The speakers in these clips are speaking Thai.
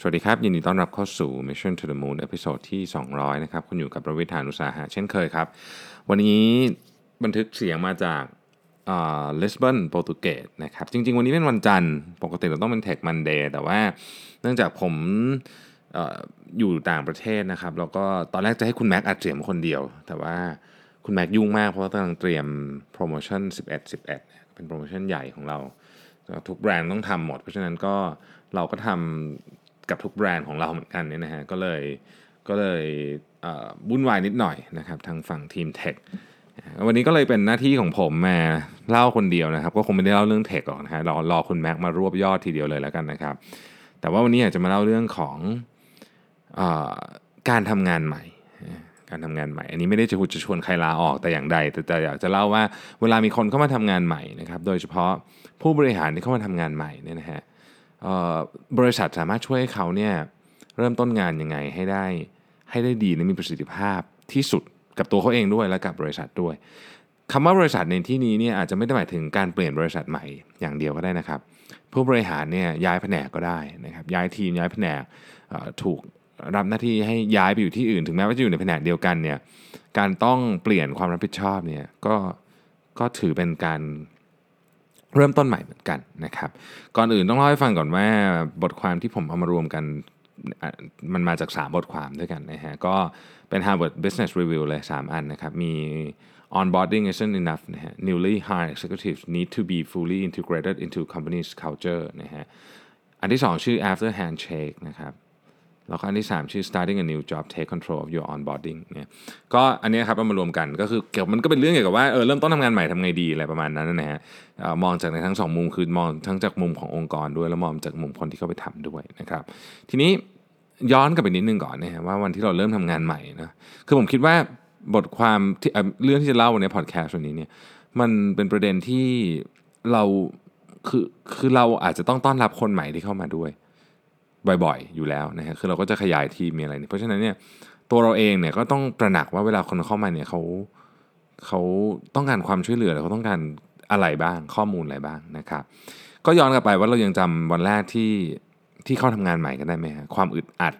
สวัสดีครับ ยินดีต้อนรับเข้าสู่ Mission to the Moon episode ที่ 200 นะครับ คุณอยู่กับผมรวิศ หาญอุตสาหะเช่นเคยครับ วันนี้บันทึกเสียงมาจากลิสบอนโปรตุเกสนะครับ จริง ๆ วันนี้เป็นวันจันทร์ ปกติเราต้องเป็น Tech Monday แต่ว่าเนื่องจากผมอออยู่ต่างประเทศนะครับ แล้วก็ตอนแรกจะให้คุณแม็กอัดเสียงคนเดียว แต่ว่าคุณแม็กยุ่งมากเพราะว่ากำลังเตรียมโปรโมชั่น 11 11 เป็นโปรโมชั่นใหญ่ของเรา ทุกแบรนด์ต้องทำหมด เพราะฉะนั้นก็เราก็ทำ กับทุกแบรนด์ของเราเหมือนกันเนี่ยนะฮะก็เลยก็เลยวุ่นวายนิดหน่อยนะครับทางฝั่งทีมเทควันนี้ก็เลยเป็นหน้าที่ของผมมาเล่าคนเดียวนะครับ ก็คงไม่ได้เล่าเรื่องเทคหรอกนะฮะรอรอคุณแม็กมารวบยอดทีเดียวเลยแล้วกันนะครับ แต่ว่าวันนี้อยากจะมาเล่าเรื่องของอการทำงานใหม่ การทำงานใหม่ อันนี้ไม่ได้จะจะชวนใครลาออกแต่อย่างใด แต่แต่อยากจะเล่าว่าเวลามีคนเข้ามาทำงานใหม่นะครับ โดยเฉพาะผู้บริหารที่เข้ามาทำงานใหม่เนี่ยนะฮะ บริษัทสามารถช่วยให้เขาเนี่ยเริ่มต้นงานยังไงให้ได้ให้ได้ดีและมีประสิทธิภาพที่สุดกับตัวเขาเองด้วยและกับบริษัทด้วยคำว่าบริษัทในที่นี้เนี่ยอาจจะไม่ได้หมายถึงการเปลี่ยนบริษัทใหม่อย่างเดียวก็ได้นะครับ ผู้บริหารเนี่ยย้ายแผนกก็ได้นะครับย้ายทีมย้ายแผนกถูกรับหน้าที่ให้ย้ายไปอยู่ที่อื่น ถึงแม้ว่าจะอยู่ในแผนกเดียวกันเนี่ยการต้องเปลี่ยนความรับผิดชอบเนี่ยก็ก็ถือเป็นการ เริ่มต้นใหม่เหมือนกันนะครับ ก่อนอื่นต้องเล่าให้ฟังก่อนว่าบทความที่ผมเอามารวมกันมันมาจาก 3 บทความด้วยกันนะฮะ ก็เป็น Harvard Business Review เลย 3 อันนะครับ มี onboarding isn't enough นะฮะ newly hired executives need to be fully integrated into company's culture นะฮะ อันที่ 2 ชื่อ after handshake นะครับ แล้วก็อันที่ 3 ชื่อ starting a new job take control of your onboarding เนี่ยก็อันนี้ครับเอามารวมกันก็คือเกี่ยวมันก็เป็นเรื่องเกี่ยวกับว่าเออเริ่มต้นทำงานใหม่ทำไงดีอะไรประมาณนั้นนะฮะมองจากในทั้งสองมุมคือมองทั้งจากมุมขององค์กรด้วยแล้วมองจากมุมคนที่เขาไปทำด้วยนะครับ ทีนี้ย้อนกลับไปนิดนึงก่อนนะฮะว่าวันที่เราเริ่มทำงานใหม่นะคือผมคิดว่าบทความที่เรื่องที่จะเล่าในพอดแคสต์วันนี้เนี่ยมันเป็นประเด็นที่เราคือคือเราอาจจะต้องต้อนรับคนใหม่ที่เข้ามาด้วย บ่อยๆ อยู่แล้วนะฮะคือเราก็จะขยายทีมมีอะไรเนี่ยเพราะฉะนั้นเนี่ยตัวเราเองเนี่ยก็ต้องตระหนักว่าเวลาคนเข้ามาเนี่ยเขาเขาต้องการความช่วยเหลือเขาต้องการอะไรบ้างข้อมูลอะไรบ้างนะครับ ก็ย้อนกลับไปว่าเรายังจำวันแรกที่ที่เข้าทำงานใหม่กันได้ไหมฮะความอึดอัด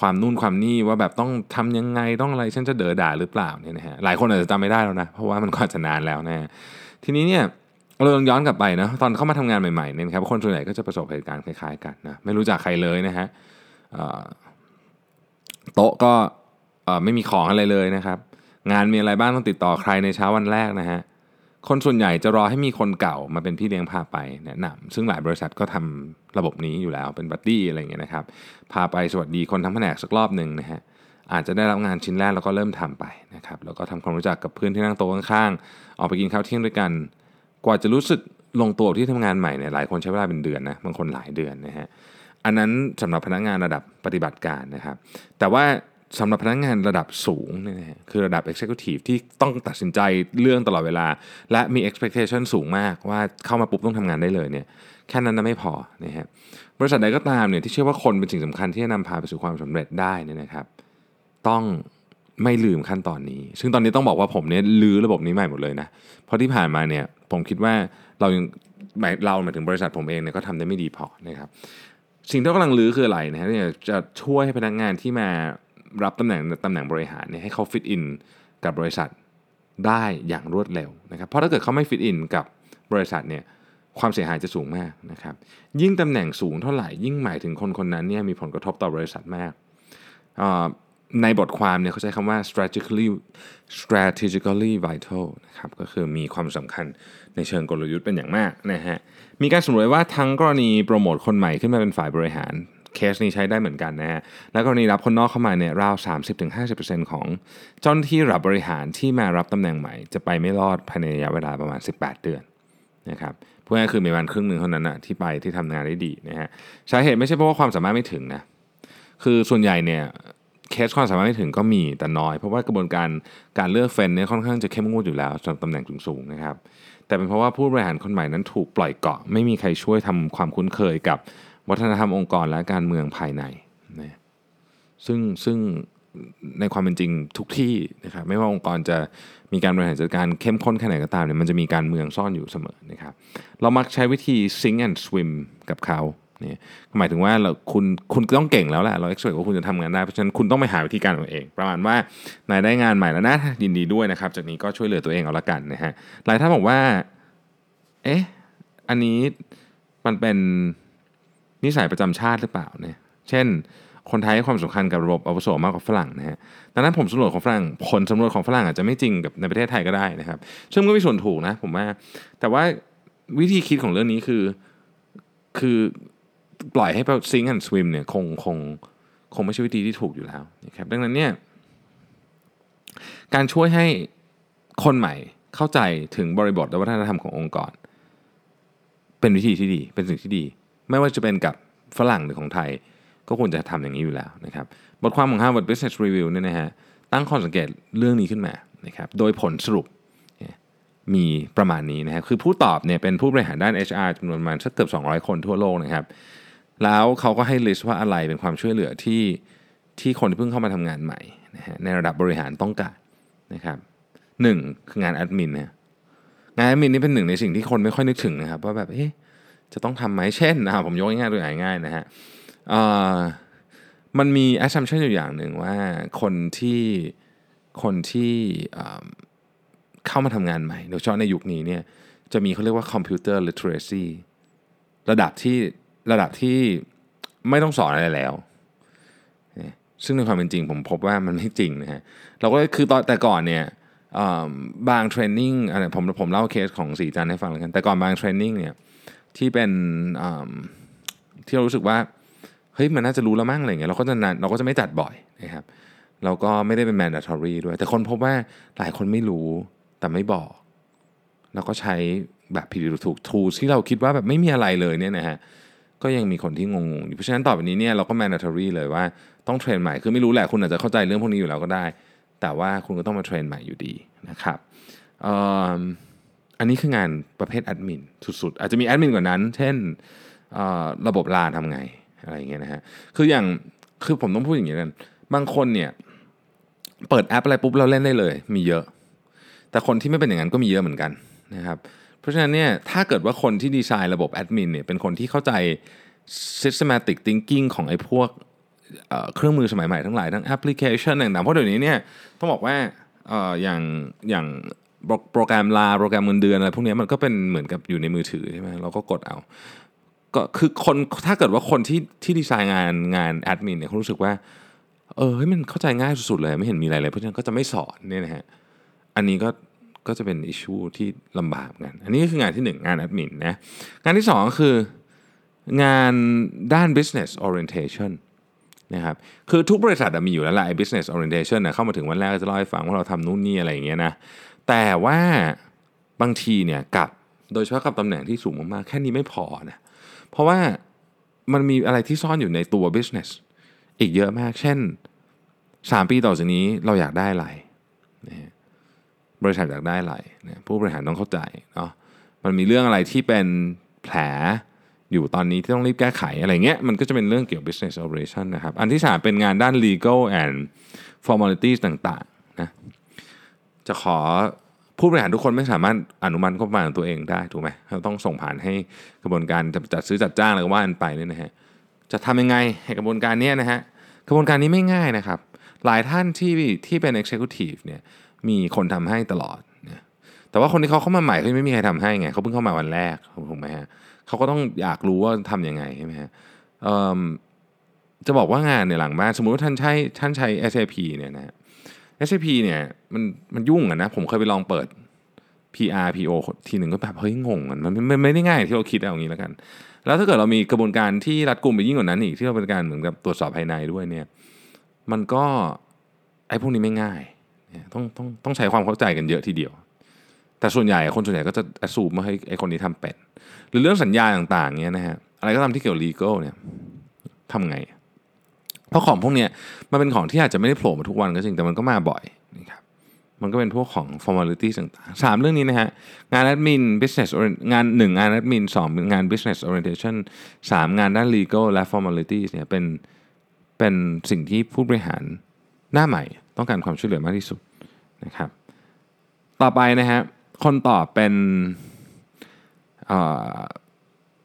ความนู่นความนี่ว่าแบบต้องทำยังไงต้องอะไรฉันจะเด๋อด่าหรือเปล่าเนี่ยนะฮะหลายคนอาจจะจำไม่ได้แล้วนะเพราะว่ามันก็จะนานแล้วนะทีนี้เนี่ย เราลองย้อนกลับไปนะตอนเข้ามาทำงานใหม่ๆเนี่ยครับคนส่วนใหญ่ก็จะประสบเหตุการณ์คล้ายๆกันนะไม่รู้จักใครเลยนะฮะโต๊ะก็ไม่มีของอะไรเลยนะครับ งานมีอะไรบ้างต้องติดต่อใครในเช้าวันแรกนะฮะคนส่วนใหญ่จะรอให้มีคนเก่ามาเป็นพี่เลี้ยงพาไปแนะนำซึ่งหลายบริษัทก็ทำระบบนี้อยู่แล้วเป็นบัดดี้อะไรเงี้ยนะครับ พาไปสวัสดีคนทั้งแผนกสักรอบหนึ่งนะฮะอาจจะได้รับงานชิ้นแรกแล้วก็เริ่มทำไปนะครับแล้วก็ทำความรู้จักกับเพื่อนที่นั่งโต๊ะข้างๆออกไปกินข้าวเที่ยงด้วยกัน กว่าจะรู้สึกลงตัวที่ทำงานใหม่เนี่ยหลายคนใช้เวลาเป็นเดือนนะบางคนหลายเดือนนะฮะอันนั้นสำหรับพนักงานระดับปฏิบัติการนะครับ แต่ว่าสำหรับพนักงานระดับสูงเนี่ยคือระดับ Executive ที่ต้องตัดสินใจเรื่องตลอดเวลา และมี expectation สูงมากว่าเข้ามาปุ๊บต้องทำงานได้เลยเนี่ยแค่นั้นนะไม่พอนะฮะบริษัทใดก็ตามเนี่ยที่เชื่อว่าคนเป็นสิ่งสำคัญที่จะนำพาไปสู่ความสำเร็จได้เนี่ยนะครับ ต้อง ไม่ลืมขั้นตอนนี้ ซึ่งตอนนี้ต้องบอกว่าผมเนี่ยลื้อระบบนี้ใหม่หมดเลยนะ เพราะที่ผ่านมาเนี่ยผมคิดว่าเรายังเราหมายถึงบริษัทผมเองเนี่ยก็ทำได้ไม่ดีพอนะครับสิ่งที่กำลังลื้อคืออะไรนะฮะจะช่วยให้พนักงานที่มารับตำแหน่งตำแหน่งบริหารเนี่ยให้เขาฟิตอินกับบริษัทได้อย่างรวดเร็วนะครับเพราะถ้าเกิดเขาไม่ฟิตอินกับบริษัทเนี่ยความเสียหายจะสูงมากนะครับยิ่งตำแหน่งสูงเท่าไหร่ยิ่งหมายถึงคนคนนั้นเนี่ยมีผลกระทบต่อบริษัทมาก ในบทความเนี่ยเขาใช้คำว่า strategically strategically vital นะครับก็คือมีความสำคัญในเชิงกลยุทธ์เป็นอย่างมากนะฮะมีการสำรวจว่าทั้งกรณีโปรโมทคนใหม่ขึ้นมาเป็นฝ่ายบริหารเคสนี้ใช้ได้เหมือนกันนะฮะแล้วกรณีรับคนนอกเข้ามาเนี่ยราว 30-50%ของเจ้าหน้าที่รับบริหารที่มารับตำแหน่งใหม่ จะไปไม่รอดภายในระยะเวลาประมาณ 18 เดือนนะครับพวกนี้คือมีประมาณครึ่งหนึ่งเท่านั้นนะที่ไปที่ทำงานได้ดีนะฮะสาเหตุไม่ใช่เพราะว่าความสามารถไม่ถึงนะคือส่วนใหญ่เนี่ย เคสความสามารถไม่ถึงก็มีแต่น้อย เพราะว่ากระบวนการการเลือกเฟนเนี่ยค่อนข้างจะเข้มงวดอยู่แล้วสำหรับตำแหน่งสูงๆนะครับ แต่เป็นเพราะว่าผู้บริหารคนใหม่นั้นถูกปล่อยเกาะ ไม่มีใครช่วยทำความคุ้นเคยกับวัฒนธรรมองค์กรและการเมืองภายในนะซึ่งซึ่งในความเป็นจริงทุกที่นะครับไม่ว่าองค์กรจะมีการบริหารจัดการเข้มข้นแค่ไหนก็ตามเนี่ยมันจะมีการเมืองซ่อนอยู่เสมอนะครับเรามักใช้วิธี sink and swim กับเขา นี่หมายถึงว่าเราคุณคุณต้องเก่งแล้วแหละเรา expect ว่าคุณจะทำงานได้เพราะฉะนั้นคุณต้องไปหาวิธีการของเอง ประมาณว่านายได้งานใหม่แล้วนะยินดีด้วยนะครับ จากนี้ก็ช่วยเหลือตัวเองเอาละกันนะฮะหลายท่านบอกว่าเอ๊ะอันนี้มันเป็นนิสัยประจำชาติหรือเปล่าเนี่ยเช่น คนไทยให้ความสำคัญกับระบบอาวุโสมากกว่าฝรั่งนะฮะดังนั้นผมสำรวจของฝรั่งผลสำรวจของฝรั่งอาจจะไม่จริงกับในประเทศไทยก็ได้นะครับซึ่งก็มีส่วนถูกนะผมว่าแต่ว่าวิธีคิดของเรื่องนี้คือคือ ปล่อยให้ซิงค์แอนด์สวิมเนี่ยคงคงคงไม่ใช่วิธีที่ถูกอยู่แล้วนะครับดังนั้นเนี่ยการช่วยให้คนใหม่เข้าใจถึงบริบทและวัฒนธรรมขององค์กร เป็นวิธีที่ดีเป็นสิ่งที่ดี ไม่ว่าจะเป็นกับฝรั่งหรือของไทย ก็ควรจะทำอย่างนี้อยู่แล้วนะครับบทความของ Harvard Business Review เนี่ยนะฮะตั้งข้อสังเกตเรื่องนี้ขึ้นมานะครับโดยผลสรุปมีประมาณนี้นะครับคือผู้ตอบเนี่ยเป็นผู้บริหารด้าน HR จำนวนประมาณสักเกือบ200 คนทั่วโลกนะครับ แล้วเขาก็ให้ลิสต์ว่าอะไรเป็นความช่วยเหลือที่ที่คนที่เพิ่งเข้ามาทำงานใหม่นะฮะในระดับบริหารต้องการนะครับหนึ่งคืองานแอดมินนะงานแอดมินนี่เป็นหนึ่งในสิ่งที่คนไม่ค่อยนึกถึงนะครับว่าแบบเอ๊ะจะต้องทำไหมเช่นนะผมยกง่ายๆตัวอย่างง่ายนะฮะมันมี assumption อยู่อย่างหนึ่งว่าคนที่คนที่เข้ามาทำงานใหม่โดยเฉพาะในยุคนี้เนี่ยจะมีเขาเรียกว่า computer literacy ระดับที่ ระดับที่ไม่ต้องสอนอะไรแล้ว ซึ่งในความเป็นจริงผมพบว่ามันไม่จริงนะฮะเราก็คือตอนแต่ก่อนเนี่ยบางเทรนนิ่งอะไรผมผมเล่าเคสของสีจันให้ฟังแล้วกัน แต่ก่อนบางเทรนนิ่งเนี่ยที่เป็นที่เรารู้สึกว่าเฮ้ยมันน่าจะรู้แล้วมั้งอะไรเงี้ยเราก็จะเราก็จะไม่จัดบ่อยนะครับเราก็ไม่ได้เป็น mandatory ด้วย แต่คนพบว่าหลายคนไม่รู้แต่ไม่บอกแล้วก็ใช้แบบผิดหรือถูก tools ที่เราคิดว่าแบบไม่มีอะไรเลยเนี่ยนะฮะ ก็ยังมีคนที่งงๆอยู่เพราะฉะนั้นต่อไปนี้เนี่ยเราก็ mandatory เลยว่าต้องเทรนใหม่คือไม่รู้แหละคุณอาจจะเข้าใจเรื่องพวกนี้อยู่แล้วก็ได้ แต่ว่าคุณก็ต้องมาเทรนใหม่อยู่ดีนะครับอันนี้คืองานประเภทแอดมินสุดๆ อาจจะมีแอดมินกว่านั้น เช่นระบบลาทำไงอะไรเงี้ยนะฮะคืออย่างคือผมต้องพูดอย่างนี้กันบางคนเนี่ยเปิดแอปอะไรปุ๊บเราเล่นได้เลย มีเยอะ แต่คนที่ไม่เป็นอย่างนั้นก็มีเยอะเหมือนกันนะครับ เพราะฉะนั้นเนี่ยถ้าเกิดว่าคนที่ดีไซน์ระบบแอดมินเนี่ยเป็นคนที่เข้าใจ systematic thinking ของไอ้พวกเครื่องมือสมัยใหม่ทั้งหลายทั้งแอปพลิเคชันต่างๆเพราะเดี๋ยวนี้เนี่ยต้องบอกว่าอย่างอย่างโปรแกรมลาโปรแกรมเงินเดือนอะไรพวกนี้มันก็เป็นเหมือนกับอยู่ในมือถือใช่ไหมเราก็กดเอาก็คือคนถ้าเกิดว่าคนที่ที่ดีไซน์งานงานแอดมินเนี่ยเขารู้สึกว่าเออเฮ้ยมันเข้าใจง่ายสุดๆเลย ไม่เห็นมีอะไรเลยเพราะฉะนั้นก็จะไม่สอนเนี่ยนะฮะอันนี้ก็ ก็จะเป็นอิชชูที่ลำบากกัน อันนี้ก็คืองานที่ 1 งานแอดมินนะ งานที่ 2 คืองานด้าน business orientation นะครับ คือทุกบริษัทมีอยู่แล้วแหละ business orientation นะเข้ามาถึงวันแรกจะเล่าให้ฟังว่าเราทำนู่นนี่อะไรอย่างเงี้ยนะ แต่ว่าบางทีเนี่ยกับโดยเฉพาะกับตำแหน่งที่สูงมากๆ แค่นี้ไม่พอนะ เพราะว่ามันมีอะไรที่ซ่อนอยู่ในตัว business อีกเยอะมาก เช่น 3 ปีต่อจากนี้เราอยากได้อะไร บริษัทอยากได้อะไรนะผู้บริหารต้องเข้าใจเนาะมันมีเรื่องอะไรที่เป็นแผลอยู่ตอนนี้ที่ต้องรีบแก้ไขอะไรเงี้ยมันก็จะเป็นเรื่องเกี่ยวกับ business operation นะครับ อันที่ 3 เป็นงานด้าน legal and formalities ต่างๆนะจะขอผู้บริหารทุกคนไม่สามารถอนุมัติงบประมาณของตัวเองได้ถูกไหมเราต้องส่งผ่านให้กระบวนการจัดซื้อจัดจ้างอะไรก็ว่ากันไปเนี่ยนะฮะจะทำยังไงให้กระบวนการนี้นะฮะกระบวนการนี้ไม่ง่ายนะครับ หลายท่านที่ที่เป็น executive เนี่ย มีคนทำให้ตลอด แต่ว่าคนที่เขาเข้ามาใหม่เขาไม่มีใครทำให้ไงเขาเพิ่งเข้ามาวันแรกถูกไหมฮะเขาก็ต้องอยากรู้ว่าทํำยังไงใช่ไหมฮะจะบอกว่างานเนี่ยหลังบ้านสมมุติว่าท่านใช้ท่านใช้ SAP เนี่ยนะ SAP เนี่ยมันมันยุ่งอะนะผมเคยไปลองเปิด PR PO ทีหนึ่งก็แบบเฮ้ยงงมันมันไม่ได้ง่ายที่เราคิดเอาอย่างนี้แล้วกัน แล้วถ้าเกิดเรามีกระบวนการที่รัดกุมไปยิ่งกว่านั้นอีกที่เราเป็นการเหมือนกับตรวจสอบภายในด้วยเนี่ย มันก็ไอ้พวกนี้ไม่ง่าย ต้องต้องต้องใช้ความเข้าใจกันเยอะทีเดียว แต่ส่วนใหญ่คนส่วนใหญ่ก็จะอสูบมาให้ไอคนนี้ทำเป็น หรือเรื่องสัญญาต่างๆเนี้ยนะฮะอะไรก็ตามที่เกี่ยวกับ legal เนี่ยทำไง เพราะของพวกเนี้ยมันเป็นของที่อาจจะไม่ได้โผล่มาทุกวันก็จริงแต่มันก็มาบ่อยนะครับมันก็เป็นพวกของ formality ต่างๆสามเรื่องนี้นะฮะ งาน admin business งานหนึ่งงาน admin สองงาน business orientation สามงานด้าน legal และ formalities เนี่ยเป็นเป็นสิ่งที่ผู้บริหารหน้าใหม่ ต้องการความช่วยเหลือมากที่สุดนะครับ ต่อไปนะฮะคนตอบเป็น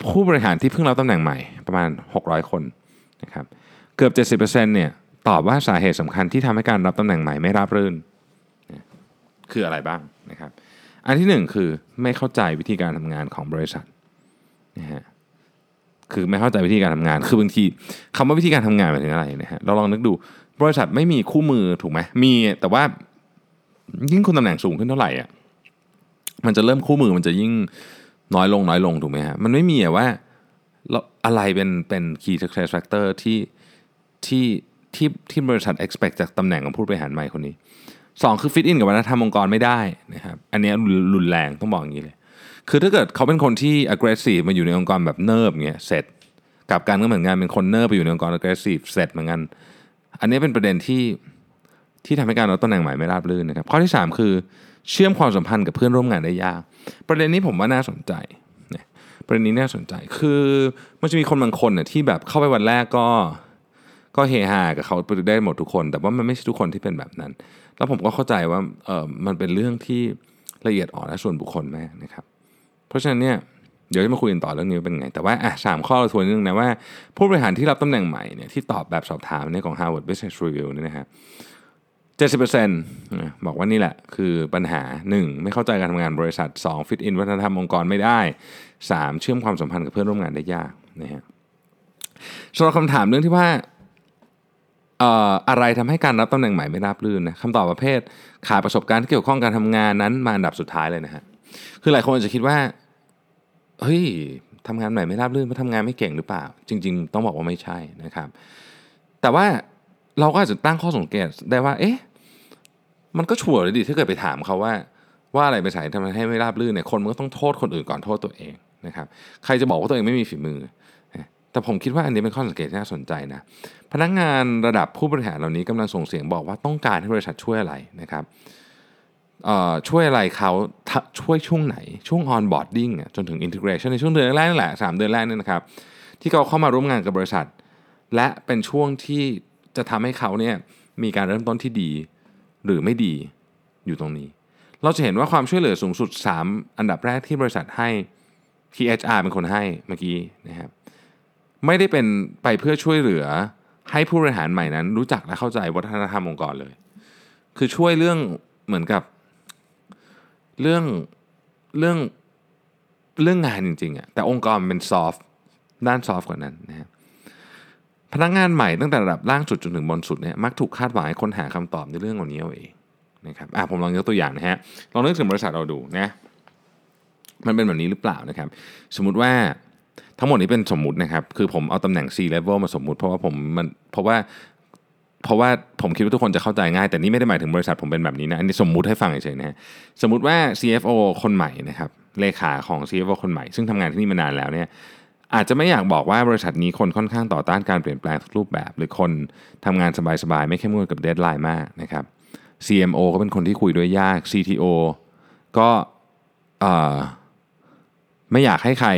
ผู้บริหารที่เพิ่งรับตำแหน่งใหม่ประมาณ 600 คนนะครับเกือบ 70%เนี่ยตอบว่าสาเหตุสำคัญที่ทำให้การรับตำแหน่งใหม่ไม่ราบรื่น คืออะไรบ้างนะครับ อันที่หนึ่งคือไม่เข้าใจวิธีการทำงานของบริษัทนะฮะคือไม่เข้าใจวิธีการทำงาน คือบางทีคำว่าวิธีการทำงานหมายถึงอะไรนะฮะเราลองนึกดู บริษัทไม่มีคู่มือถูกไหมมีแต่ว่ายิ่งคุณตำแหน่งสูงขึ้นเท่าไหร่อะมันจะเริ่มคู่มือมันจะยิ่งน้อยลงน้อยลงถูกไหมฮะมันไม่มีอะว่าอะไรเป็นเป็น key success factor ที่ที่ที่ที่บริษัท expect จากตำแหน่งของผู้บริหารใหม่คนนี้สองคือ fit in กับวัฒนธรรมองค์กรไม่ได้นะครับอันนี้รุนแรงต้องบอกอย่างนี้เลย คือถ้าเกิดเขาเป็นคนที่ aggressive มาอยู่ในองค์กรแบบเนิบเงี้ยเสร็จกับการก็เหมือนกันเป็นคนเนิบไปอยู่ในองค์กร aggressive เสร็จเหมือนกัน อันนี้เป็นประเด็นที่ที่ทำให้การรับตำแหน่งใหม่ไม่ราบรื่นนะครับ ข้อที่ 3 คือเชื่อมความสัมพันธ์กับเพื่อนร่วมงานได้ยาก ประเด็นนี้ผมว่าน่าสนใจเนี่ยประเด็นนี้น่าสนใจคือมันจะมีคนบางคนเนี่ยที่แบบเข้าไปวันแรกก็ก็เฮฮากับเขาไปได้หมดทุกคน แต่ว่ามันไม่ใช่ทุกคนที่เป็นแบบนั้น แล้วผมก็เข้าใจว่าเออมันเป็นเรื่องที่ละเอียดอ่อนและส่วนบุคคลมากนะครับ เพราะฉะนั้นเนี่ย เดี๋ยวจะมาคุยกันต่อเรื่องนี้เป็นไง แต่ว่าอะสามข้อเราทวนนิดนึงนะว่า ผู้บริหารที่รับตำแหน่งใหม่เนี่ยที่ตอบแบบสอบถามเนี่ยของ Harvard Business Review นี่นะฮะเจ็ดสิบเปอร์เซ็นต์บอกว่านี่แหละ คือปัญหา 1. ไม่เข้าใจการทำงานบริษัท 2. ฟิตอินวัฒนธรรมองค์กรไม่ได้ 3. เชื่อมความสัมพันธ์กับเพื่อนร่วมงานได้ยากนะฮะสำหรับคำถามเรื่องที่ว่าอะไรทำให้การรับตำแหน่งใหม่ไม่ราบรื่นนะคำตอบประเภทขาดประสบการณ์ที่เกี่ยวข้องการทำงานนั้นมาอันดับสุดท้ายเลยนะฮะคือหลายคนอาจจะคิดว่า เฮ้ยทำงานใหม่ไม่ราบรื่นเพราะทำงานไม่เก่งหรือเปล่า จริง ๆ ต้องบอกว่าไม่ใช่นะครับ แต่ว่าเราก็อาจจะตั้งข้อสังเกตได้ว่า เอ๊ะมันก็ชัวร์เลยดิถ้าเกิดไปถามเขาว่า ว่าอะไรไปใส่ทำให้ไม่ราบรื่นเนี่ยคนมันก็ต้องโทษคนอื่นก่อนโทษตัวเองนะครับ ใครจะบอกว่าตัวเองไม่มีฝีมือ แต่ผมคิดว่าอันนี้เป็นข้อสังเกตที่น่าสนใจนะพนักงานระดับผู้บริหารเหล่านี้กำลังส่งเสียงบอกว่าต้องการให้บริษัทช่วยอะไรนะครับ ช่วยอะไรเขาช่วยช่วงไหน ช่วง onboarding จนถึง integration ในช่วงเดือนแรกนั่นแหละสเดือนแรกนี่นะครับ ที่เขาเข้ามาร่วมงานกับบริษัท และเป็นช่วงที่จะทำให้เขาเนี่ยมีการเริ่มต้นที่ดี หรือไม่ดีอยู่ตรงนี้ เราจะเห็นว่าความช่วยเหลือสูงสุด 3 อันดับแรกที่บริษัทให้ที่ HR เป็นคนให้เมื่อกี้นะครับไม่ได้เป็นไปเพื่อช่วยเหลือให้ผู้บริหารใหม่นั้น รู้จักและเข้าใจวัฒนธรรมองค์กรเลย คือช่วยเรื่องเหมือนกับ เรื่องเรื่องเรื่องงานจริงๆอะแต่องค์กรมันเป็นซอฟต์ด้านซอฟต์กว่านั้นนะครับพนักงานใหม่ตั้งแต่ระดับล่างสุดจนถึงบนสุดเนี่ยมักถูกคาดหวังให้ค้นหาคำตอบในเรื่องเหล่านี้เอาเองนะครับอะผมลองยกตัวอย่างนะฮะลองนึกถึงบริษัทเราดูนะมันเป็นแบบนี้หรือเปล่านะครับ สมมุติว่าทั้งหมดนี้เป็นสมมุตินะครับ คือผมเอาตำแหน่ง C level มาสมมุติเพราะว่าผมมันเพราะว่า เพราะว่าผมคิดว่าทุกคนจะเข้าใจง่าย แต่นี่ไม่ได้หมายถึงบริษัทผมเป็นแบบนี้นะ อันนี้สมมุติให้ฟังเฉยๆนะฮะสมมุติว่า CFO คนใหม่นะครับเลขาของ CFO คนใหม่ ซึ่งทำงานที่นี่มานานแล้วเนี่ยอาจจะไม่อยากบอกว่าบริษัทนี้คนค่อนข้างต่อต้านการเปลี่ยนแปลงทุกรูปแบบ หรือคนทำงานสบายๆไม่เข้มงวดกับเดทไลน์มากนะครับ CMO ก็เป็นคนที่คุยด้วยยาก CTO ก็ไม่อยากให้ใคร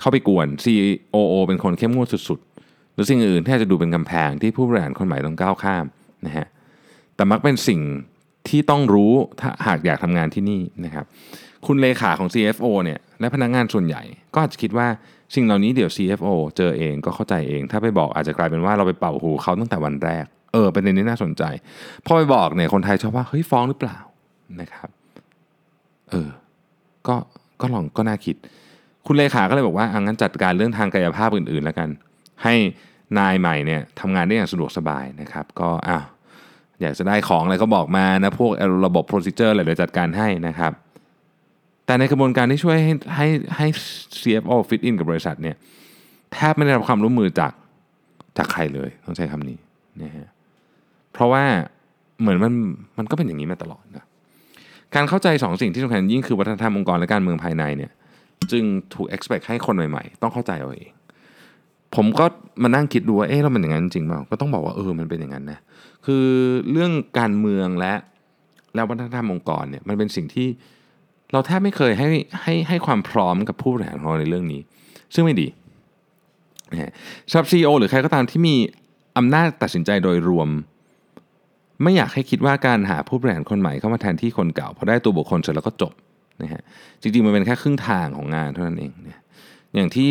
เข้าไปกวน COO เป็นคนเข้มงวดสุด หรือสิ่งอื่นที่จะดูเป็นกำแพงที่ผู้บริหารคนใหม่ต้องก้าวข้ามนะฮะแต่มักเป็นสิ่งที่ต้องรู้ถ้าหากอยากทำงานที่นี่นะครับคุณเลขาของ CFO เนี่ยและพนักงงานส่วนใหญ่ ก็อาจจะคิดว่าสิ่งเหล่านี้เดี๋ยว CFO เจอเองก็เข้าใจเอง ถ้าไปบอกอาจจะกลายเป็นว่าเราไปเป่าหูเขาตั้งแต่วันแรกเออเป็นเนี้น่าสนใจพอไปบอกเนี่ยคนไทยชอบว่าเฮ้ยฟ้องหรือเปล่านะครับเออก็ก็ลองก็น่าคิด คุณเลขาก็เลยบอกว่าอังั้นจัดการเรื่องทางกายภาพอื่นๆแล้วกัน ให้นายใหม่เนี่ยทำงานได้อย่างสะดวกสบายนะครับ ก็อ้าวอยากจะได้ของอะไรก็บอกมานะพวกระบบ procedure อะไรเดี๋ยวจัดการให้นะครับ แต่ในกระบวนการที่ช่วยให้ให้ให้ CFO fit in กับบริษัทเนี่ยแทบไม่ได้รับความร่วมมือจากจากใครเลยต้องใช้คำนี้นะฮะเพราะว่าเหมือนมันมันก็เป็นอย่างนี้มาตลอดนะการเข้าใจ2สสิ่งที่สำคัญยิ่งคือวัฒนธรรมองค์กรและการเมืองภายในเนี่ยจึงถูก expect ให้คนใหม่ๆ ต้องเข้าใจเอาเอง ผมก็มานั่งคิดดูว่าเอ๊ะแล้วมันอย่างนั้นจริงเปล่าก็ต้องบอกว่าเออมันเป็นอย่างนั้นนะคือเรื่องการเมืองและและวัฒนธรรมองค์กรเนี่ยมันเป็นสิ่งที่เราแทบไม่เคยให้ให้ให้ความพร้อมกับผู้บริหารของเราในเรื่องนี้ ซึ่งไม่ดีสำหรับซีอหรือใครก็ตามที่มีอำนาจตัดสินใจโดยรวม ไม่อยากให้คิดว่าการหาผู้บริหารคนใหม่เข้ามาแทนที่คนเก่าพอได้ตัวบุคคลเสร็จแล้วก็จบนะฮะจริงๆมันเป็นแค่ครึ่งทางของงานเท่านั้นเองเนี่ยอย่างที่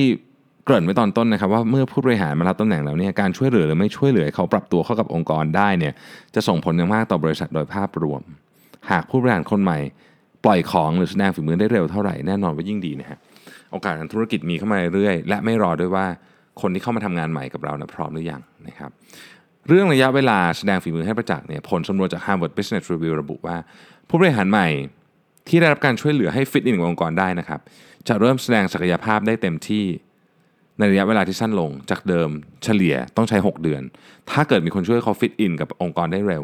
กริ่นไว้ตอนต้นนะครับว่าเมื่อผู้บริหารมารับตำแหน่งแล้วเนี่ยการช่วยเหลือหรือไม่ช่วยเหลือเขาปรับตัวเข้ากับองค์กรได้เนี่ยจะส่งผลอย่างมากต่อบริษัทโดยภาพรวม หากผู้บริหารคนใหม่ปล่อยของหรือแสดงฝีมือได้เร็วเท่าไหร่แน่นอนว่ายิ่งดีนะฮะโอกาสทางธุรกิจมีเข้ามาเรื่อยและไม่รอด้วยว่าคนที่เข้ามาทำงานใหม่กับเรานะพร้อมหรือยังนะครับเรื่องระยะเวลาแสดงฝีมือให้ประจักษ์เนี่ยผลสำรวจจาก Harvard Business Review ระบุว่า ผู้บริหารใหม่ที่ได้รับการช่วยเหลือให้ฟิตอินกับองค์กรได้นะครับจะเริ่มแสดงศักยภาพได้เต็มที่ ในระยะเวลาที่สั้นลงจากเดิมเฉลี่ยต้องใช้ 6 เดือน ถ้าเกิดมีคนช่วยเขาฟิตอินกับองค์กรได้เร็ว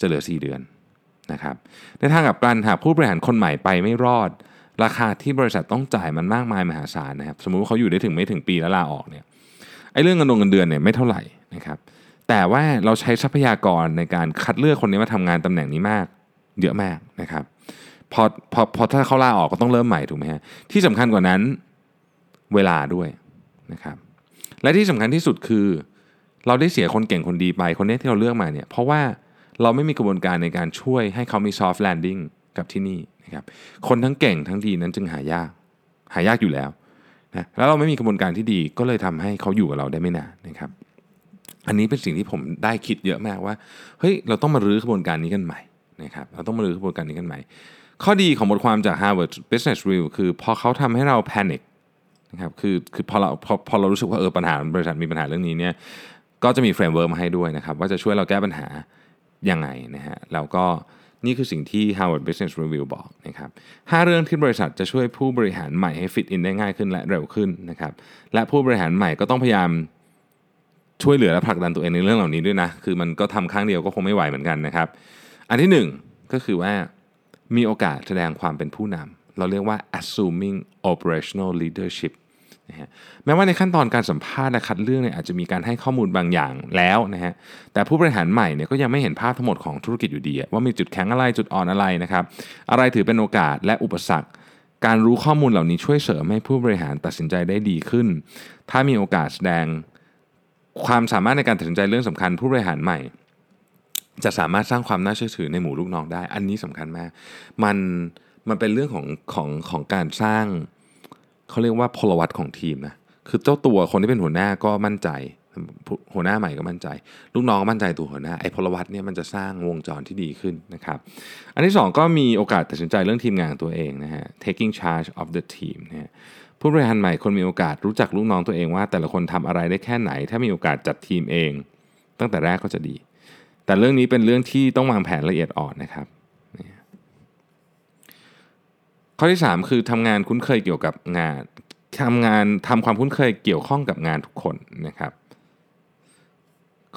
จะเหลือ 4 เดือนนะครับในทางกลับกันหากผู้บริหารคนใหม่ไปไม่รอด ราคาที่บริษัทต้องจ่ายมันมากมายมหาศาลนะครับสมมุติว่าเขาอยู่ได้ถึงไม่ถึงปีแล้วลาออกเนี่ยไอ้เรื่องเงินเงินเดือนเนี่ยไม่เท่าไหร่นะครับแต่ว่าเราใช้ทรัพยากรในการคัดเลือกคนนี้มาทำงานตำแหน่งนี้มากเยอะมากนะครับพอพอพอถ้าเขาลาออกก็ต้องเริ่มใหม่ถูกไหมฮะที่สำคัญกว่านั้นเวลาด้วย นะครับและที่สำคัญที่สุดคือ เราได้เสียคนเก่งคนดีไปคนนี้ที่เราเลือกมาเนี่ยเพราะว่าเราไม่มีกระบวนการในการช่วยให้เขามี soft landing กับที่นี่นะครับคนทั้งเก่งทั้งดีนั้นจึงหายาก หายากอยู่แล้วนะแล้วเราไม่มีกระบวนการที่ดีก็เลยทำให้เขาอยู่กับเราได้ไม่นานนะครับ อันนี้เป็นสิ่งที่ผมได้คิดเยอะมากว่าเฮ้ยเราต้องมารื้อกระบวนการนี้กันใหม่นะครับเราต้องมารื้อกระบวนการนี้กันใหม่ ข้อดีของบทความจาก Harvard Business Review คือพอเขาทำให้เรา panic นะครับคือคือพอเราพอพอเรารู้สึกว่าเออปัญหาบริษัทมีปัญหาเรื่องนี้เนี่ยก็จะมี framework มาให้ด้วยนะครับว่าจะช่วยเราแก้ปัญหายังไงนะฮะแล้วก็นี่คือสิ่งที่ Harvard Business Review บอกนะครับห้าเรื่องที่บริษัทจะช่วยผู้บริหารใหม่ให้ fit in ได้ง่ายขึ้นและเร็วขึ้นนะครับและผู้บริหารใหม่ก็ต้องพยายามช่วยเหลือและผลักดันตัวเองในเรื่องเหล่านี้ด้วยนะ คือมันก็ทำครั้งเดียวก็คงไม่ไหวเหมือนกันนะครับ อันที่หนึ่งก็คือว่ามีโอกาสแสดงความเป็นผู้นำเราเรียกว่า assuming operational leadership นะฮะแม้ว่าในขั้นตอนการสัมภาษณ์และคัดเลือกเนี่ยอาจจะมีการให้ข้อมูลบางอย่างแล้วนะฮะแต่ผู้บริหารใหม่เนี่ยก็ยังไม่เห็นภาพทั้งหมดของธุรกิจอยู่ดี ว่ามีจุดแข็งอะไรจุดอ่อนอะไรนะครับอะไรถือเป็นโอกาสและอุปสรรค การรู้ข้อมูลเหล่านี้ช่วยเสริมให้ผู้บริหารตัดสินใจได้ดีขึ้น ถ้ามีโอกาสแสดงความสามารถในการตัดสินใจเรื่องสำคัญผู้บริหารใหม่ จะสามารถสร้างความน่าเชื่อถือในหมู่ลูกน้องได้ อันนี้สำคัญมาก มันมันเป็นเรื่องของของของการสร้าง เขาเรียกว่าพลวัตของทีมนะคือเจ้าตัวคนที่เป็นหัวหน้าก็มั่นใจ หัวหน้าใหม่ก็มั่นใจ ลูกน้องก็มั่นใจตัวหัวหน้าไอ้พลวัตเนี่ยมันจะสร้างวงจรที่ดีขึ้นนะครับ อันที่ 2 ก็มีโอกาสตัดสินใจเรื่องทีมงานตัวเองนะฮะ taking charge of the team นะฮะผู้บริหารใหม่คนมีโอกาสรู้จักลูกน้องตัวเองว่า แต่ละคนทำอะไรได้แค่ไหน ถ้ามีโอกาสจัดทีมเอง ตั้งแต่แรกก็จะดี แต่เรื่องนี้เป็นเรื่องที่ต้องวางแผนละเอียดอ่อนนะครับ ข้อที่ 3 คือทำงานคุ้นเคยเกี่ยวกับงานทำงานทำความคุ้นเคยเกี่ยวข้องกับงานทุกคนนะครับ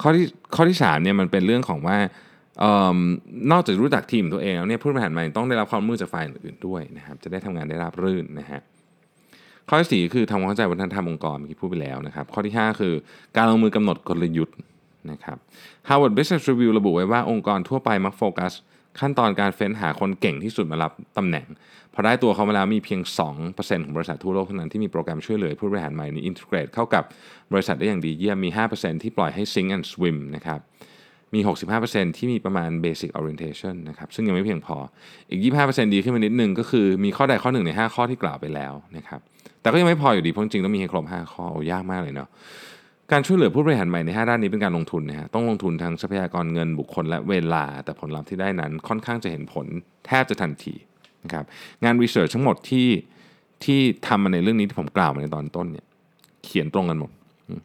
ข้อที่ข้อที่3เนี่ยมันเป็นเรื่องของว่าออนอกจากรู้จักทีมตัวเองแล้วเนี่ยผู้บริหารใหม่ต้องได้รับความมือจากฝ่ายอื่นด้วยนะครับจะได้ทำงานได้ราบรื่นนะฮะข้อที่4คือทำความเข้าใจวัฒนธรรมองค์กรเมื่อกี้พูดไปแล้วนะครับ ข้อที่ 5 คือการลงมือกำหนดกลยุทธ์นะครับ Harvard Business Review ระบุไว้ว่าองค์กรทั่วไปมักโฟกัส ขั้นตอนการเฟ้นหาคนเก่งที่สุดมารับตำแหน่ง พอได้ตัวเขามาแล้วมีเพียง 2%ของบริษัททั่วโลกเท่านั้นที่มีโปรแกรมช่วยเหลือผู้บริหารใหม่นี้อินทิเกรตเข้ากับบริษัทได้อย่างดีเยี่ยมมี 5%ที่ปล่อยให้ sink and swim นะครับมี 65%ที่มีประมาณ basic orientation นะครับซึ่งยังไม่เพียงพออีก 25%ดีขึ้นมานิดนึงก็คือมีข้อใดข้อหนึ่งใน 5 ข้อที่กล่าวไปแล้วนะครับแต่ก็ยังไม่พออยู่ดีเพราะจริงต้องมีให้ครบ 5 ข้อโอ้ยากมากเลยเนาะการช่วยเหลือผู้บริหารใหม่ใน 5 ด้านนี้เป็นการลงทุนนะฮะต้องลงทุนทั้งทรัพยากรเงินบุคคลและเวลา แต่ผลลัพธ์ที่ได้นั้นค่อนข้างจะเห็นผลแทบจะทันที นะครับงานวิจัยทั้งหมดที่ที่ทำมาในเรื่องนี้ที่ผมกล่าวมาในตอนต้นเนี่ยเขียนตรงกันหมด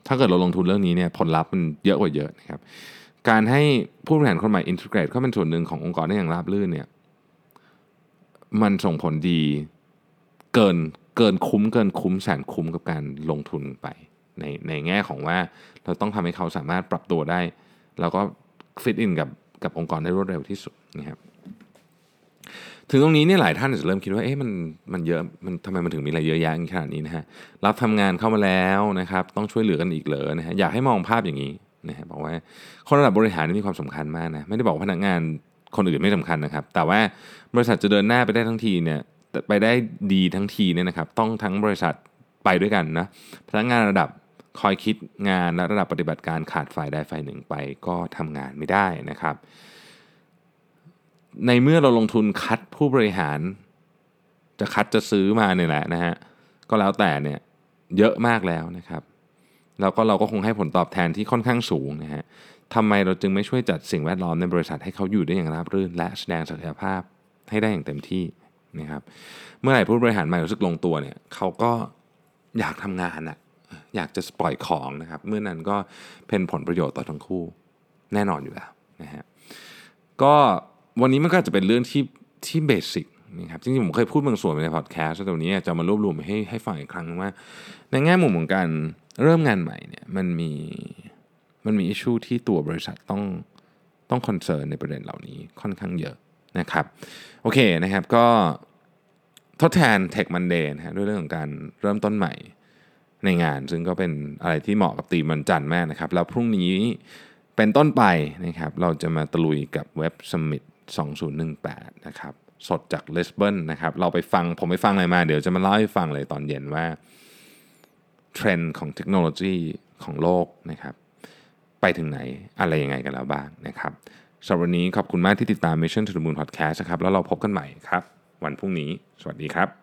ถ้าเกิดเราลงทุนเรื่องนี้เนี่ยผลลัพธ์มันเยอะกว่าเยอะนะครับการให้ผู้บริหารคนใหม่อินทิเกรตเข้าเป็นส่วนหนึ่งขององค์กรได้อย่างราบรื่นเนี่ยมันส่งผลดีเกินเกินคุ้มเกินคุ้มแสนคุ้มกับการลงทุนไป ในในแง่ของว่าเราต้องทำให้เขาสามารถปรับตัวได้ แล้วก็ฟิตอินกับกับองค์กรได้รวดเร็วที่สุดนะครับ ถึงตรงนี้เนี่ยหลายท่านอาจจะเริ่มคิดว่าเอ๊ะมันมันเยอะมันทำไมมันถึงมีอะไรเยอะแยะขนาดนี้นะฮะรับทำงานเข้ามาแล้วนะครับต้องช่วยเหลือกันอีกเหรอนะฮะอยากให้มองภาพอย่างนี้นะฮะบอกว่าคนระดับบริหารนี่มีความสำคัญมากนะไม่ได้บอกพนักงานคนอื่นไม่สำคัญนะครับ แต่ว่าบริษัทจะเดินหน้าไปได้ทั้งทีเนี่ยไปได้ดีทั้งทีเนี่ยนะครับ ต้องทั้งบริษัทไปด้วยกันนะพนักงานระดับคอยคิดงานและระดับปฏิบัติการขาดฝ่ายใดฝ่ายหนึ่งไปก็ทำงานไม่ได้นะครับ ในเมื่อเราลงทุนคัดผู้บริหาร จะคัดจะซื้อมาเนี่ยแหละนะฮะก็แล้วแต่เนี่ยเยอะมากแล้วนะครับแล้วก็เราก็คงให้ผลตอบแทนที่ค่อนข้างสูงนะฮะทำไมเราจึงไม่ช่วยจัดสิ่งแวดล้อมในบริษัทให้เขาอยู่ได้อย่างราบรื่น และแสดงศักยภาพให้ได้อย่างเต็มที่นะครับเมื่อไหร่ผู้บริหารใหม่รู้สึกลงตัวเนี่ยเขาก็อยากทำงานอะอยากจะปล่อยของนะครับ เมื่อนั้นก็เป็นผลประโยชน์ต่อทั้งคู่แน่นอนอยู่แล้วนะฮะก็ วันนี้มันก็จะเป็นเรื่องที่ที่เบสิกนะครับจริงๆผมเคยพูดบางส่วนในพอดแคสต์แต่วันนี้จะมารวบรวมให้ให้ฟังอีกครั้งว่า ในแง่มุมของการเริ่มงานใหม่เนี่ยมันมีมันมี issue ที่ตัวบริษัทต้องต้อง concern ในประเด็นเหล่านี้ค่อนข้างเยอะนะครับโอเคนะครับก็ทดแทน Tech Monday นะฮะด้วยเรื่องของการเริ่มต้นใหม่ในงาน ซึ่งก็เป็นอะไรที่เหมาะกับธีมวันจันทร์มากนะครับ แล้วพรุ่งนี้เป็นต้นไปนะครับเราจะมาตะลุยกับเว็บ Summit 2018 นะครับสดจากเลสเบิร์นนะครับเราไปฟังผมไปฟังอะไรมา เดี๋ยวจะมาเล่าให้ฟังเลยตอนเย็นว่าเทรนด์ของเทคโนโลยีของโลกนะครับไปถึงไหนอะไรยังไงกันแล้วบ้างนะครับสำหรับวันนี้ขอบคุณมากที่ติดตาม Mission to the Moon Podcast นะครับแล้วเราพบกันใหม่ครับ วันพรุ่งนี้ สวัสดีครับ